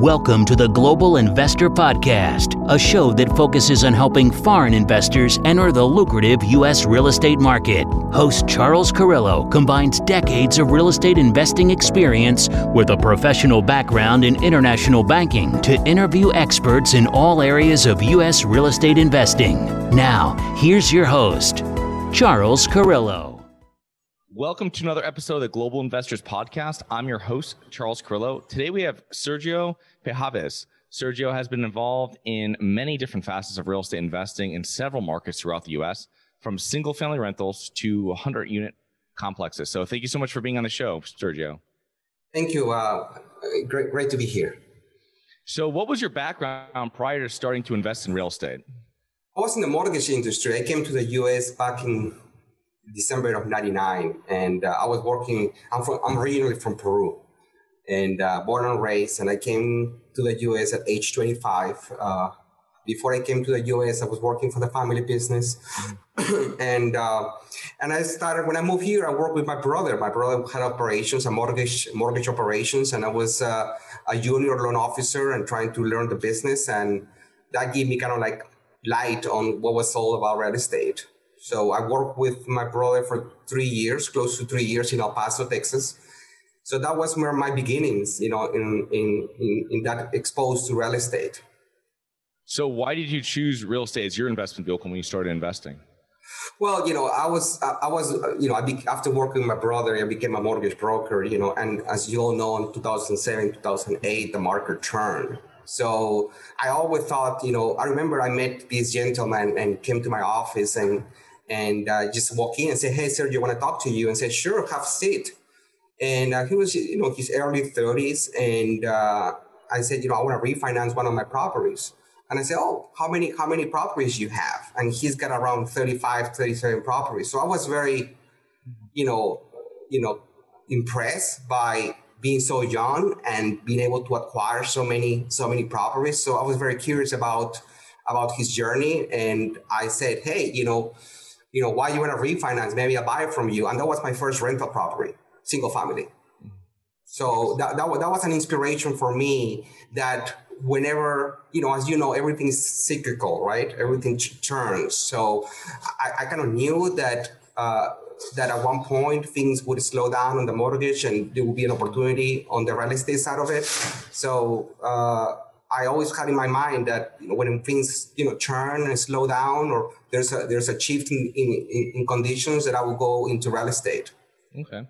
Welcome to the Global Investor Podcast, a show that focuses on helping foreign investors enter the lucrative U.S. real estate market. Host Charles Carillo combines decades of real estate investing experience with a professional background in international banking to interview experts in all areas of U.S. real estate investing. Now, here's your host, Charles Carillo. Welcome to another episode of the Global Investors Podcast. I'm your host, Charles Carillo. Today we have Sergio Pejoves. Sergio has been involved in many different facets of real estate investing in several markets throughout the US, from single family rentals to 100 unit complexes. So thank you so much for being on the show, Sergio. Thank you. Uh, great, great to be here. So, what was your background prior to starting to invest in real estate? I was in the mortgage industry. I came to the US back in December of 99. And uh, I was working, I'm, from, I'm originally from Peru and uh, born and raised. And I came to the US at age 25. Uh, before I came to the US, I was working for the family business. And uh, and I started, when I moved here, I worked with my brother. My brother had operations, a mortgage, mortgage operations. And I was uh, a junior loan officer and trying to learn the business. And that gave me kind of like light on what was all about real estate. So I worked with my brother for three years, close to three years in El Paso, Texas. So that was where my beginnings, you know, in, in, in, in that exposed to real estate. So why did you choose real estate as your investment vehicle when you started investing? Well, you know, I was, I was, you know, I be, after working with my brother, I became a mortgage broker, you know, and as you all know, in 2007, 2008, the market turned. So I always thought, you know, I remember I met this gentleman and came to my office and and uh, just walk in and say, "Hey, sir, you want to talk to you?" And say, "Sure, have a seat." And uh, he was, you know, his early 30s, and uh, I said, "You know, I want to refinance one of my properties." And I said, "Oh, how many how many properties you have?" And he's got around 35, 37 properties. So I was very, you know, you know, impressed by being so young and being able to acquire so many so many properties. So I was very curious about about his journey, and I said, "Hey, you know." you know, why you want to refinance? Maybe I buy it from you. And that was my first rental property, single family. So that, that, that was an inspiration for me that whenever, you know, as you know, everything is cyclical, right? Everything turns. So I, I kind of knew that, uh, that at one point things would slow down on the mortgage and there would be an opportunity on the real estate side of it. So, uh, I always had in my mind that you know, when things you know turn and slow down, or there's a there's a shift in, in, in conditions, that I will go into real estate. Okay,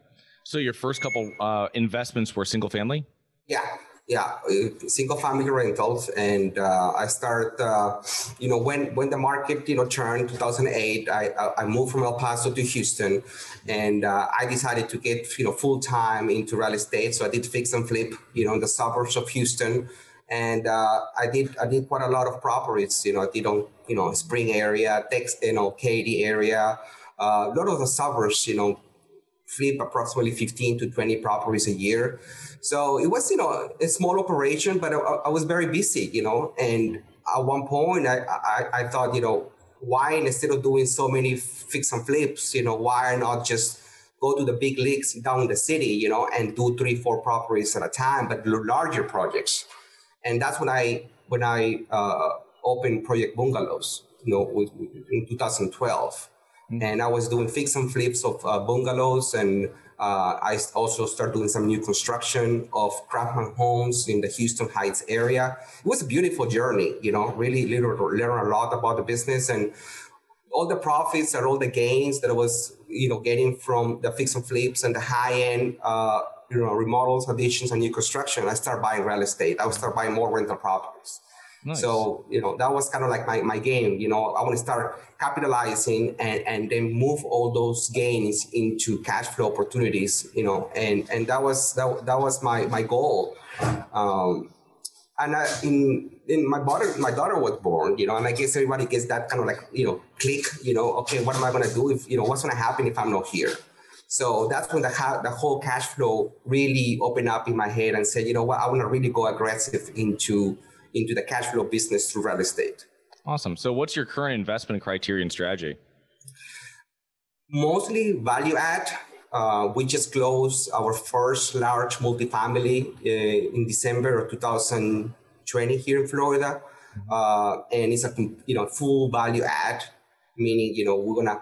so your first couple uh, investments were single family. Yeah, yeah, single family rentals, and uh, I started. Uh, you know, when when the market you know turned 2008, I I moved from El Paso to Houston, and uh, I decided to get you know full time into real estate. So I did fix and flip, you know, in the suburbs of Houston and uh, I did I did quite a lot of properties. You know, I did on you know Spring area, Tex, you know, Katy area. Uh, a lot of the suburbs, you know, flip approximately 15 to 20 properties a year. So it was, you know, a small operation, but I, I was very busy, you know. And at one point, I, I, I thought, you know, why instead of doing so many fix and flips, you know, why not just go to the big leagues down the city, you know, and do three, four properties at a time, but larger projects and that's when I when I uh, opened Project Bungalows, you know, with, in 2012, mm-hmm. And I was doing fix and flips of uh, bungalows, and uh, I also started doing some new construction of Craftsman homes in the Houston Heights area. It was a beautiful journey, you know, really learn a lot about the business and all the profits and all the gains that I was, you know, getting from the fix and flips and the high end uh, you know, remodels, additions, and new construction, I start buying real estate. I would start buying more rental properties. Nice. So, you know, that was kind of like my, my game. You know, I want to start capitalizing and, and then move all those gains into cash flow opportunities, you know, and, and that was that, that was my, my goal. Um, and I, in in my daughter my daughter was born, you know, and I guess everybody gets that kind of like, you know, click, you know, okay, what am I gonna do if you know what's gonna happen if I'm not here? So that's when the, the whole cash flow really opened up in my head and said, you know what, I want to really go aggressive into into the cash flow business through real estate. Awesome. So what's your current investment criteria and strategy? Mostly value add Uh, we just closed our first large multifamily uh, in December of 2020 here in Florida, uh, and it's a you know full value add, meaning you know we're gonna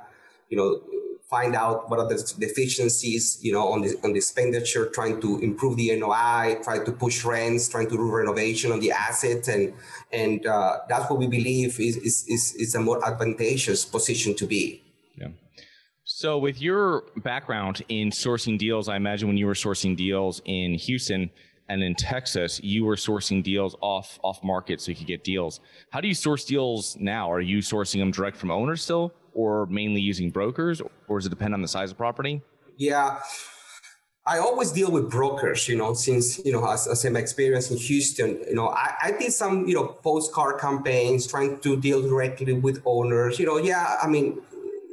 you know find out what are the deficiencies, you know, on the on the expenditure, trying to improve the NOI, try to push rents, trying to do renovation on the asset, and and uh, that's what we believe is, is is is a more advantageous position to be. Yeah. So, with your background in sourcing deals, I imagine when you were sourcing deals in Houston and in Texas, you were sourcing deals off off market so you could get deals. How do you source deals now? Are you sourcing them direct from owners still? Or mainly using brokers, or does it depend on the size of property? Yeah. I always deal with brokers, you know, since, you know, as, as my experience in Houston, you know, I, I did some, you know, postcard campaigns trying to deal directly with owners. You know, yeah, I mean,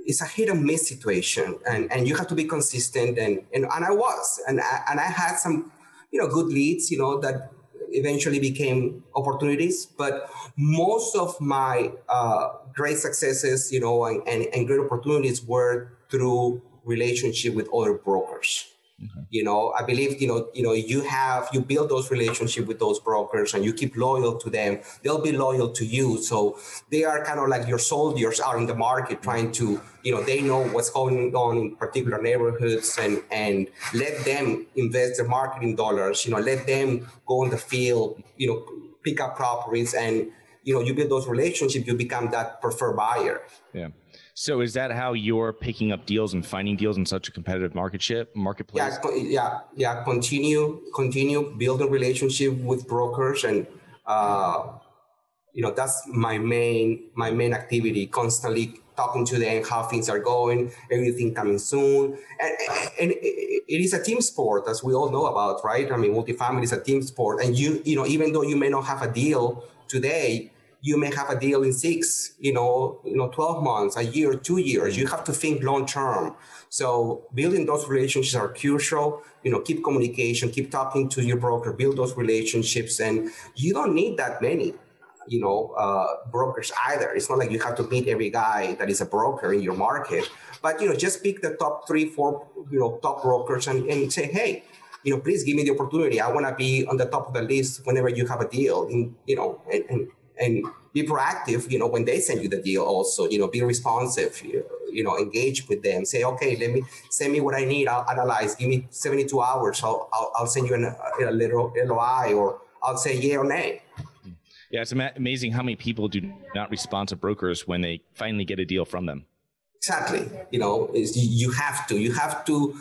it's a hit and miss situation and, and you have to be consistent and, and, and I was, and I, and I had some, you know, good leads, you know, that eventually became opportunities. But most of my uh, great successes, you know, and, and, and great opportunities were through relationship with other brokers. Okay. You know, I believe you know, you know, you have you build those relationships with those brokers, and you keep loyal to them. They'll be loyal to you. So they are kind of like your soldiers are in the market, trying to, you know, they know what's going on in particular neighborhoods, and and let them invest their marketing dollars. You know, let them go in the field. You know, pick up properties, and you know, you build those relationships. You become that preferred buyer. Yeah. So is that how you're picking up deals and finding deals in such a competitive market ship, marketplace? Yeah, yeah, yeah. Continue, continue building relationship with brokers, and uh, you know that's my main my main activity. Constantly talking to them how things are going, everything coming soon, and, and it is a team sport as we all know about, right? I mean, multifamily is a team sport, and you you know even though you may not have a deal today, you may have a deal in six, you know, you know, 12 months, a year, two years. You have to think long term. So building those relationships are crucial. You know, keep communication, keep talking to your broker, build those relationships, and you don't need that many you know uh, brokers either it's not like you have to meet every guy that is a broker in your market but you know just pick the top three four you know top brokers and, and say hey you know please give me the opportunity i want to be on the top of the list whenever you have a deal in you know and, and and be proactive you know when they send you the deal also you know be responsive you know engage with them. Say okay let me send me what i need. I'll analyze. Give me 72 hours. I'll, I'll, I'll send you an, a little LOI or i'll say yeah or nay. Yeah it's amazing how many people do not respond to brokers when they finally get a deal from them. Exactly. You know you have to you have to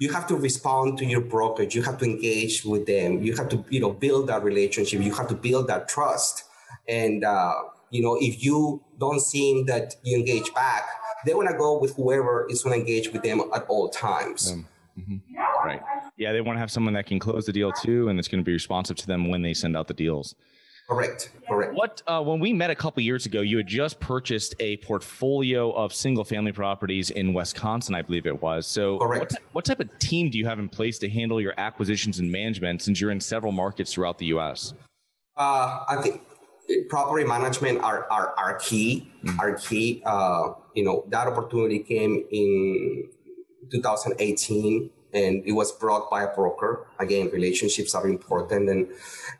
you have to respond to your broker you have to engage with them. You have to you know build that relationship. You have to build that trust and, uh, you know, if you don't seem that you engage back, they want to go with whoever is going to engage with them at all times. Um, mm-hmm. Right. Yeah, they want to have someone that can close the deal too, and it's going to be responsive to them when they send out the deals. Correct. Correct. What uh, when we met a couple years ago, you had just purchased a portfolio of single-family properties in Wisconsin, I believe it was. So, Correct. What, what, type of team do you have in place to handle your acquisitions and management, since you're in several markets throughout the U.S.? Uh, I think property management are, are, are key, mm-hmm. are key. Uh, you know, that opportunity came in 2018 and it was brought by a broker. Again, relationships are important. And,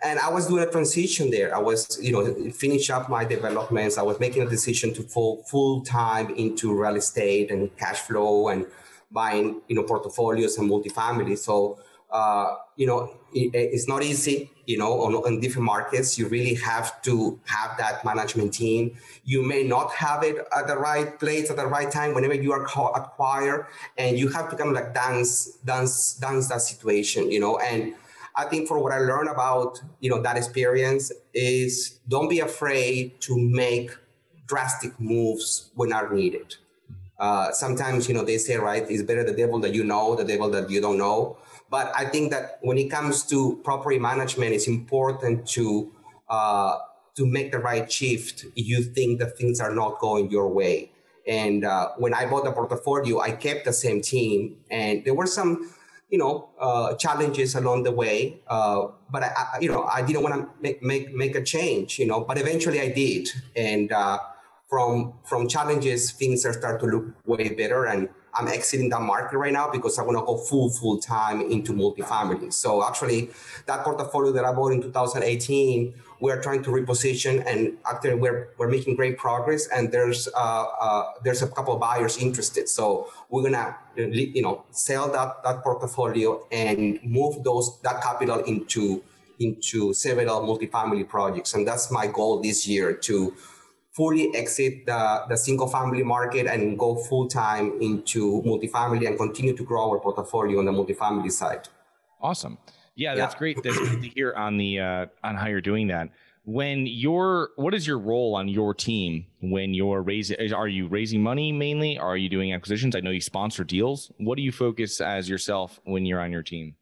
and I was doing a transition there. I was, you know, finish up my developments. I was making a decision to fall full time into real estate and cash flow and buying, you know, portfolios and multifamily. So, uh, you know, it, it's not easy, you know, on, on, different markets. You really have to have that management team. You may not have it at the right place at the right time whenever you are acquired, and you have to kind of like dance, dance, dance that situation, you know. And I think for what I learned about, you know, that experience is don't be afraid to make drastic moves when are needed. Uh, sometimes, you know, they say, right, it's better the devil that you know, the devil that you don't know. But I think that when it comes to property management, it's important to uh, to make the right shift you think that things are not going your way. And uh, when I bought the portfolio, I kept the same team, and there were some, you know, uh, challenges along the way. Uh, but I, I, you know, I didn't want to make, make make a change, you know. But eventually, I did, and uh, from from challenges, things are start to look way better. And I'm exiting that market right now because I want to go full, full time into multifamily. So actually, that portfolio that I bought in 2018, we are trying to reposition, and actually, we're we're making great progress. And there's uh, uh, there's a couple of buyers interested. So we're gonna you know sell that that portfolio and move those that capital into into several multifamily projects, and that's my goal this year to fully exit the, the single family market and go full time into multifamily and continue to grow our portfolio on the multifamily side. Awesome. Yeah, that's yeah. great. That's great to hear on the uh, on how you're doing that. When you're, what is your role on your team when you're raising? Are you raising money mainly? Are you doing acquisitions? I know you sponsor deals. What do you focus as yourself when you're on your team?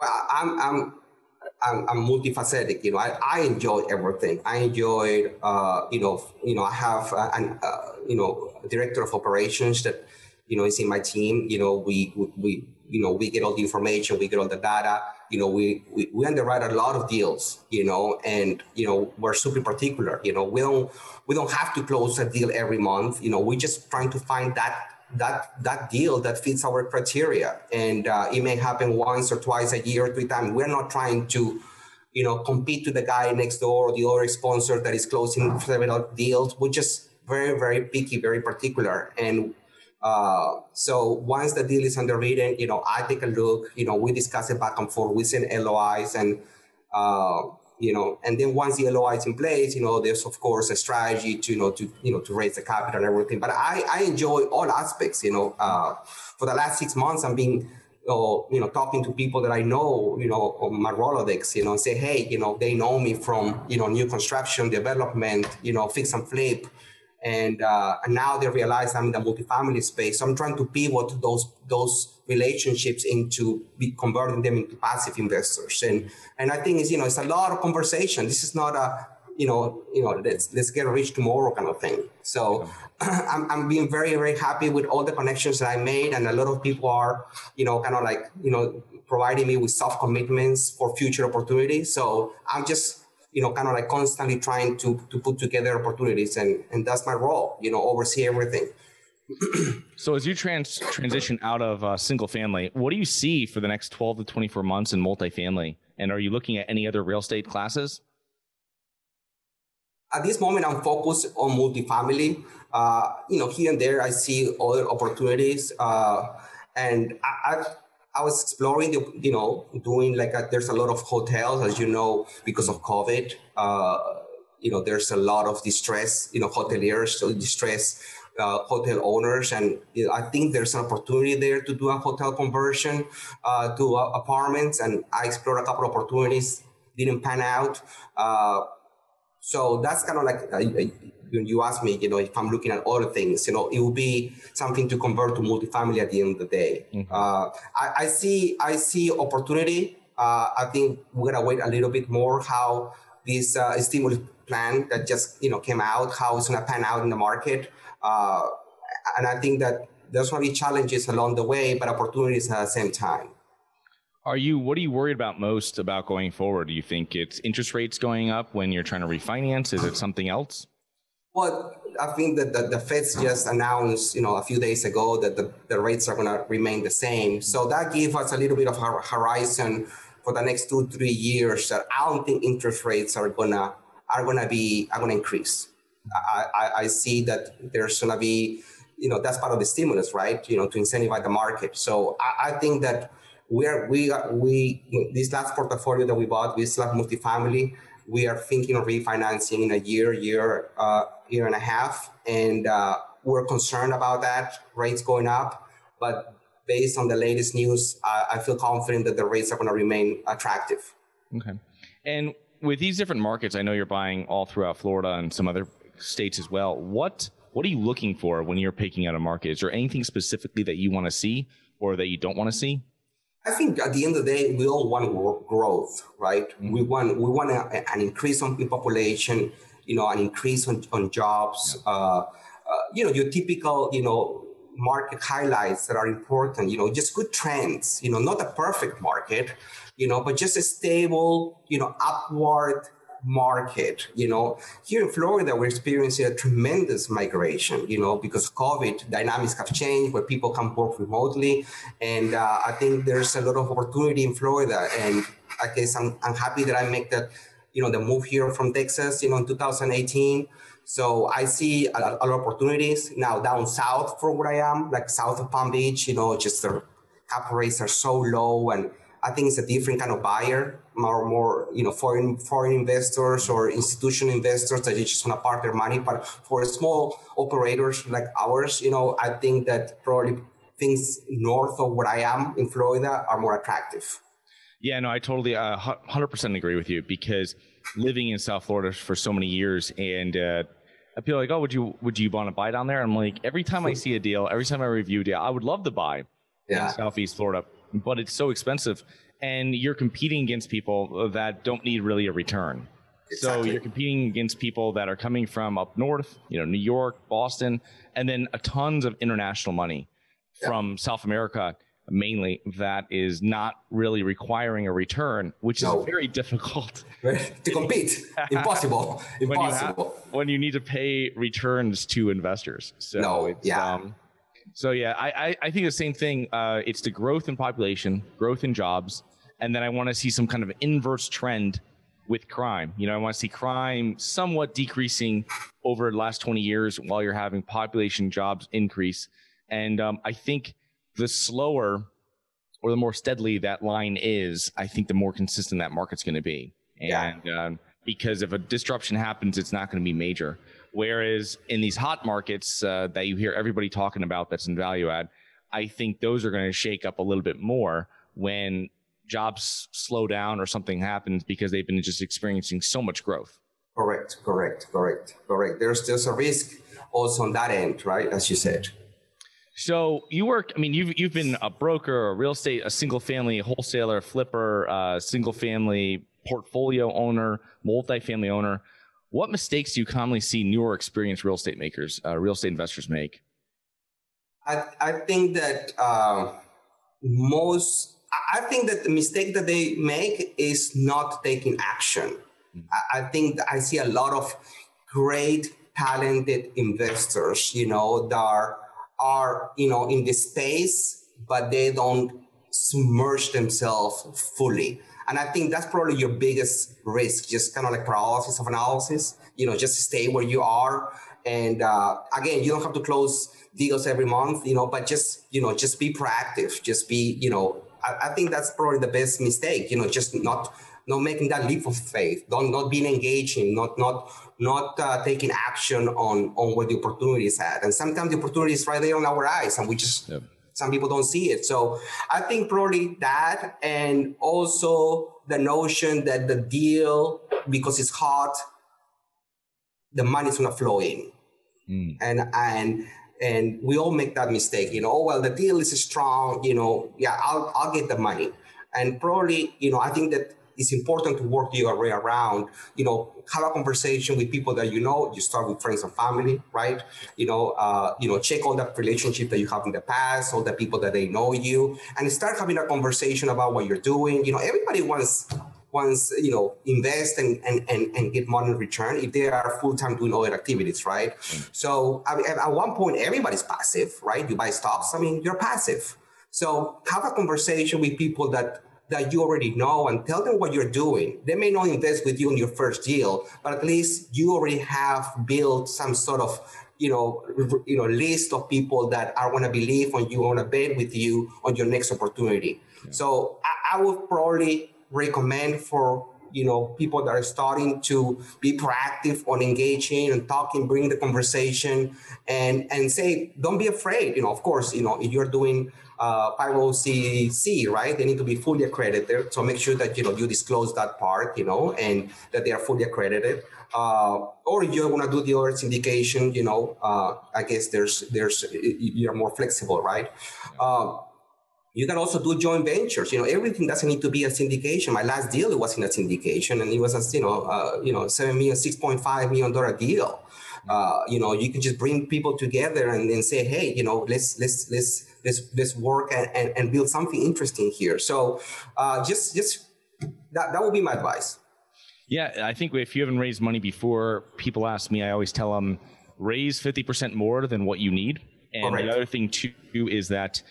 Well, I'm I'm I'm, I'm, multifaceted. You know, I, I enjoy everything. I enjoy, uh, you know, you know, I have uh, an, uh, you know, director of operations that, you know, is in my team. You know, we, we, you know, we get all the information, we get all the data. You know, we, we, we underwrite a lot of deals. You know, and you know, we're super particular. You know, we don't we don't have to close a deal every month. You know, we're just trying to find that that that deal that fits our criteria. And uh, it may happen once or twice a year three times. We're not trying to you know compete to the guy next door or the other sponsor that is closing several deals. We're just very very picky very particular. And uh, so once the deal is underwritten you know i take a look. You know we discuss it back and forth. We send LOIs and uh, you know, and then once the LOI is in place, you know, there's of course a strategy to, you know, to, you know, to raise the capital and everything. But I, I enjoy all aspects, you know, uh, for the last six months, I'm being, uh, you know, talking to people that I know, you know, on my Rolodex, you know, and say, hey, you know, they know me from, you know, new construction, development, you know, fix and flip, and, uh, now they realize I'm in the multifamily space. So I'm trying to pivot those those relationships into be converting them into passive investors. And and I think it's you know it's a lot of conversation. This is not a you know you know let's let's get rich tomorrow kind of thing. So I'm I'm being very very happy with all the connections that I made, and a lot of people are you know kind of like you know providing me with soft commitments for future opportunities. So I'm just you know, kind of like constantly trying to to put together opportunities, and and that's my role. You know, oversee everything. so as you trans transition out of uh, single family, what do you see for the next twelve to twenty four months in multifamily? And are you looking at any other real estate classes? At this moment, I'm focused on multifamily. Uh, you know, here and there, I see other opportunities, uh, and I, I've I was exploring, the, you know, doing like a, there's a lot of hotels, as you know, because of COVID. Uh, you know, there's a lot of distress, you know, hoteliers, so distress uh, hotel owners, and you know, I think there's an opportunity there to do a hotel conversion uh, to uh, apartments. And I explored a couple of opportunities, didn't pan out. So that's kind of like when you ask me, you know, if I'm looking at other things, you know, it will be something to convert to multifamily at the end of the day. Mm-hmm. Uh, I, I, see, I see opportunity. Uh, I think we're gonna wait a little bit more how this uh, stimulus plan that just you know came out, how it's gonna pan out in the market, uh, and I think that there's gonna be challenges along the way, but opportunities at the same time. Are you what are you worried about most about going forward? Do you think it's interest rates going up when you're trying to refinance? Is it something else? Well, I think that the, the Feds just announced, you know, a few days ago that the, the rates are going to remain the same. So that gives us a little bit of a horizon for the next two, three years that I don't think interest rates are gonna are gonna be are gonna increase. I, I, I see that there's gonna be, you know, that's part of the stimulus, right? You know, to incentivize the market. So I, I think that we're we we this last portfolio that we bought, this last multifamily, we are thinking of refinancing in a year, year, uh, year and a half, and uh, we're concerned about that rates going up. But based on the latest news, I, I feel confident that the rates are going to remain attractive. Okay, and with these different markets, I know you're buying all throughout Florida and some other states as well. What what are you looking for when you're picking out a market? Is there anything specifically that you want to see or that you don't want to see? I think at the end of the day, we all want growth, right? Mm-hmm. We want we want a, an increase on population, you know, an increase on, on jobs. Yeah. Uh, uh, you know, your typical, you know, market highlights that are important. You know, just good trends. You know, not a perfect market, you know, but just a stable, you know, upward market. You know, here in Florida, we're experiencing a tremendous migration. You know, because COVID dynamics have changed, where people can work remotely, and uh, I think there's a lot of opportunity in Florida. And I guess I'm I'm happy that I make that, you know, the move here from Texas. You know, in 2018. So I see a, lot of opportunities now down south from where I am, like south of Palm Beach. You know, just the cap rates are so low and I think it's a different kind of buyer, more more you know foreign foreign investors or institutional investors that just want to park their money. But for small operators like ours, you know, I think that probably things north of where I am in Florida are more attractive. Yeah, no, I totally uh, 100% agree with you because living in South Florida for so many years and uh, people are like, oh, would you would you want to buy down there? I'm like, every time I see a deal, every time I review a deal, I would love to buy yeah. in Southeast Florida but it's so expensive and you're competing against people that don't need really a return. Exactly. So you're competing against people that are coming from up north, you know, New York, Boston, and then a tons of international money yeah. from South America mainly that is not really requiring a return, which no. is very difficult to compete. Impossible. Impossible. when, you have, when you need to pay returns to investors. So no, yeah. Um, so yeah, I, I, I think the same thing. Uh, it's the growth in population, growth in jobs, and then I want to see some kind of inverse trend with crime. You know, I want to see crime somewhat decreasing over the last 20 years while you're having population jobs increase. And um, I think the slower or the more steadily that line is, I think the more consistent that market's going to be. And yeah. um, because if a disruption happens, it's not going to be major. Whereas in these hot markets uh, that you hear everybody talking about that's in value add, I think those are going to shake up a little bit more when jobs slow down or something happens because they've been just experiencing so much growth. Correct, correct, correct, correct. There's there's a risk also on that end, right? As you said. So you work. I mean, you've you've been a broker, a real estate, a single family wholesaler, flipper, uh, single family portfolio owner, multifamily owner. What mistakes do you commonly see newer experienced real estate makers, uh, real estate investors make? I, I think that uh, most, I think that the mistake that they make is not taking action. Mm-hmm. I, I think I see a lot of great, talented investors, you know, that are, are you know, in the space, but they don't submerge themselves fully. And I think that's probably your biggest risk, just kind of like paralysis of analysis. You know, just stay where you are. And uh, again, you don't have to close deals every month, you know, but just, you know, just be proactive. Just be, you know, I, I think that's probably the best mistake, you know, just not not making that leap of faith, don't not being engaging, not not not uh, taking action on on what the opportunity is at. And sometimes the opportunity is right there on our eyes, and we just yep some people don't see it. So I think probably that, and also the notion that the deal, because it's hot, the money's gonna flow in, mm. and and and we all make that mistake. You know, oh well, the deal is strong. You know, yeah, I'll I'll get the money, and probably you know I think that it's important to work your way around, you know, have a conversation with people that you know. You start with friends and family, right? You know, uh, you know, check all that relationship that you have in the past, all the people that they know you, and start having a conversation about what you're doing. You know, everybody wants wants you know invest and and and, and get money in return if they are full-time doing other activities right mm. so I mean, at one point everybody's passive right you buy stocks i mean you're passive so have a conversation with people that that you already know and tell them what you're doing. They may not invest with you in your first deal, but at least you already have built some sort of you know, you know, list of people that are going to believe on you, want to bet with you on your next opportunity. Yeah. So I, I would probably recommend for you know people that are starting to be proactive on engaging and talking bring the conversation and and say don't be afraid you know of course you know if you're doing uh, 506c, right? They need to be fully accredited. So make sure that you know you disclose that part, you know, and that they are fully accredited. Uh, or if you want to do the other syndication, you know, uh, I guess there's there's you're more flexible, right? Uh, you can also do joint ventures. You know, everything doesn't need to be a syndication. My last deal it was in a syndication, and it was a you know uh, you know seven million, six point five million dollar deal. Uh, you know, you can just bring people together and then say, hey, you know, let's let's let's let's let's work and, and, and build something interesting here. So uh, just just that that would be my advice. Yeah, I think if you haven't raised money before, people ask me, I always tell them raise 50% more than what you need. And the other thing too is that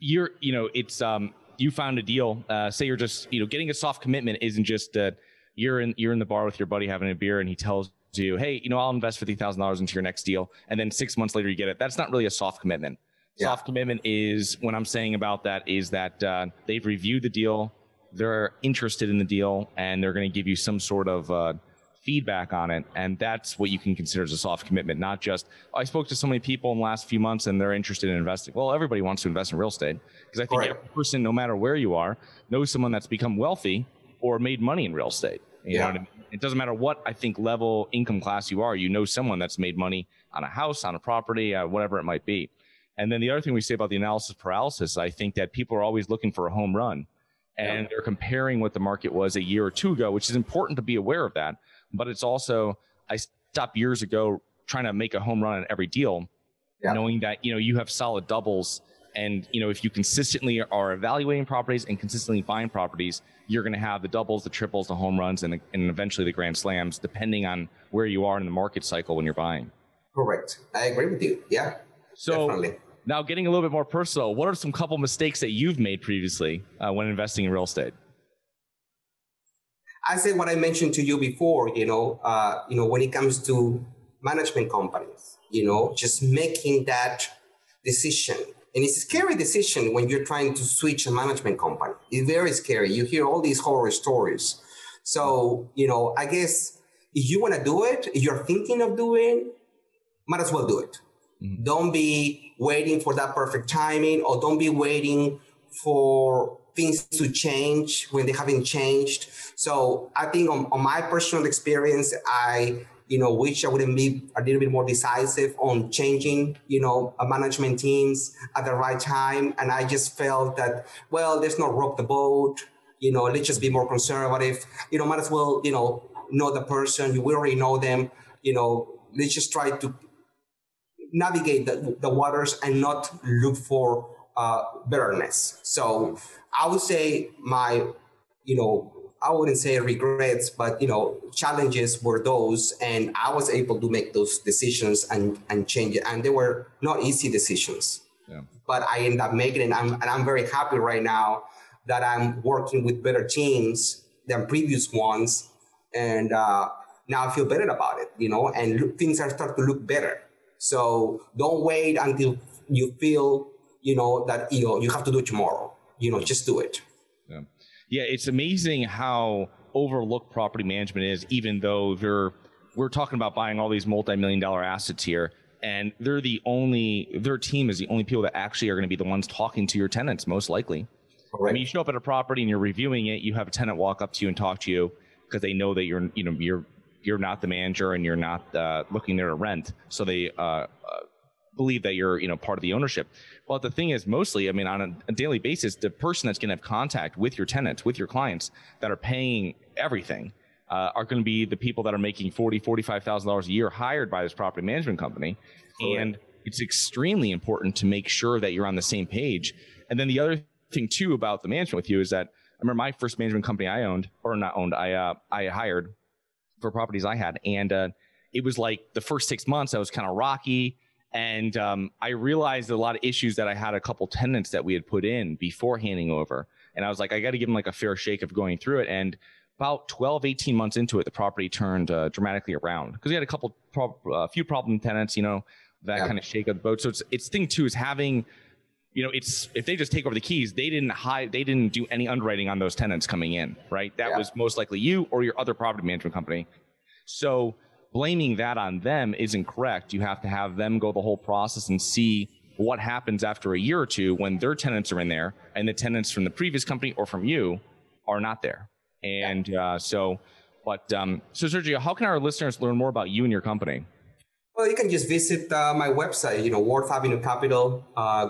you're, you know, it's, um, you found a deal. Uh, say you're just, you know, getting a soft commitment isn't just that you're in, you're in the bar with your buddy having a beer and he tells you, hey, you know, I'll invest $50,000 into your next deal. And then six months later you get it. That's not really a soft commitment. Yeah. Soft commitment is what I'm saying about that is that uh, they've reviewed the deal, they're interested in the deal, and they're going to give you some sort of uh, feedback on it. And that's what you can consider as a soft commitment, not just, oh, I spoke to so many people in the last few months and they're interested in investing. Well, everybody wants to invest in real estate because I think right. every person, no matter where you are, knows someone that's become wealthy or made money in real estate. You yeah. know I mean? It doesn't matter what I think level income class you are, you know someone that's made money on a house, on a property, uh, whatever it might be. And then the other thing we say about the analysis paralysis, I think that people are always looking for a home run and they're comparing what the market was a year or two ago, which is important to be aware of that. But it's also, I stopped years ago trying to make a home run on every deal, knowing that, you know, you have solid doubles. And, you know, if you consistently are evaluating properties and consistently buying properties, you're going to have the doubles, the triples, the home runs, and, the, and eventually the grand slams, depending on where you are in the market cycle when you're buying. Correct. I agree with you. Yeah. So, definitely. Now, getting a little bit more personal, what are some couple mistakes that you've made previously uh, when investing in real estate? I say what I mentioned to you before. You know, uh, you know, when it comes to management companies, you know, just making that decision, and it's a scary decision when you're trying to switch a management company. It's very scary. You hear all these horror stories. So, you know, I guess if you want to do it, if you're thinking of doing, might as well do it. Mm-hmm. Don't be waiting for that perfect timing or don't be waiting for things to change when they haven't changed. So I think on, on my personal experience, I you know, wish I would be a little bit more decisive on changing, you know, management teams at the right time. And I just felt that, well, let's not rock the boat, you know, let's just be more conservative. You know, might as well, you know, know the person, you already know them, you know, let's just try to navigate the, the waters and not look for uh, bitterness. So I would say my, you know, I wouldn't say regrets, but you know, challenges were those, and I was able to make those decisions and and change it. And they were not easy decisions, yeah. but I ended up making it. And I'm, and I'm very happy right now that I'm working with better teams than previous ones, and uh, now I feel better about it. You know, and look, things are starting to look better. So don't wait until you feel, you know, that you know you have to do it tomorrow. You know, just do it. Yeah, yeah it's amazing how overlooked property management is, even though they're we're talking about buying all these multi-million dollar assets here and they're the only their team is the only people that actually are going to be the ones talking to your tenants most likely Correct. i mean you show up at a property and you're reviewing it you have a tenant walk up to you and talk to you because they know that you're you know you're you're not the manager and you're not uh, looking there to rent. So they uh, uh, believe that you're you know part of the ownership. Well, the thing is, mostly, I mean, on a, a daily basis, the person that's going to have contact with your tenants, with your clients that are paying everything. Uh, are going to be the people that are making forty, forty-five thousand dollars a year hired by this property management company, Correct. and it's extremely important to make sure that you're on the same page. And then the other thing too about the management with you is that I remember my first management company I owned or not owned, I uh, I hired for properties I had. And uh, it was like the first six months I was kind of rocky. And um, I realized a lot of issues that I had a couple tenants that we had put in before handing over. And I was like, I got to give them like a fair shake of going through it. And about 12, 18 months into it, the property turned uh, dramatically around because we had a couple, a uh, few problem tenants, you know, that yeah. kind of shake of the boat. So it's, it's thing too is having, you know, it's if they just take over the keys, they didn't hide, they didn't do any underwriting on those tenants coming in, right? That yeah. was most likely you or your other property management company. So blaming that on them isn't correct. You have to have them go the whole process and see what happens after a year or two when their tenants are in there and the tenants from the previous company or from you are not there. And uh, so, but um, so Sergio, how can our listeners learn more about you and your company? Well, you can just visit uh, my website, you know, Worth Avenue Capital uh.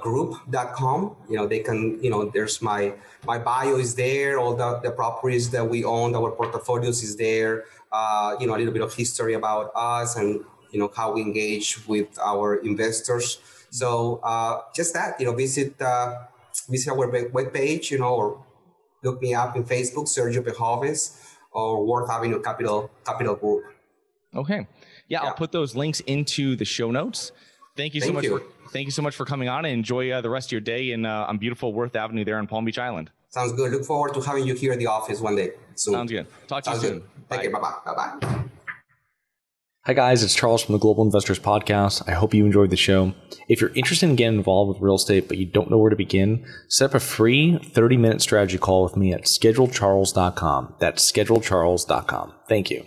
You know, they can, you know, there's my my bio is there, all the, the properties that we own, our portfolios is there uh, you know, a little bit of history about us and, you know, how we engage with our investors. So uh, just that, you know, visit, uh, visit our web page, you know, or look me up in Facebook, Sergio Pejoves. or Worth Avenue Capital Capital Group. Okay. Yeah, Yeah. I'll put those links into the show notes. Thank you so much you. for thank you so much for coming on and enjoy uh, the rest of your day in uh, on beautiful Worth Avenue there on Palm Beach Island. Sounds good. Look forward to having you here in the office one day soon. Sounds good. Talk to you soon. good. Thank you. Bye bye. Bye bye. Hi, guys, it's Charles from the Global Investors Podcast. I hope you enjoyed the show. If you're interested in getting involved with real estate, but you don't know where to begin, set up a free 30 minute strategy call with me at schedulecharles.com. That's schedulecharles.com. Thank you.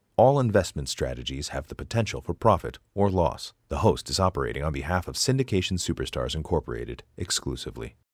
All investment strategies have the potential for profit or loss. The host is operating on behalf of Syndication Superstars Incorporated exclusively.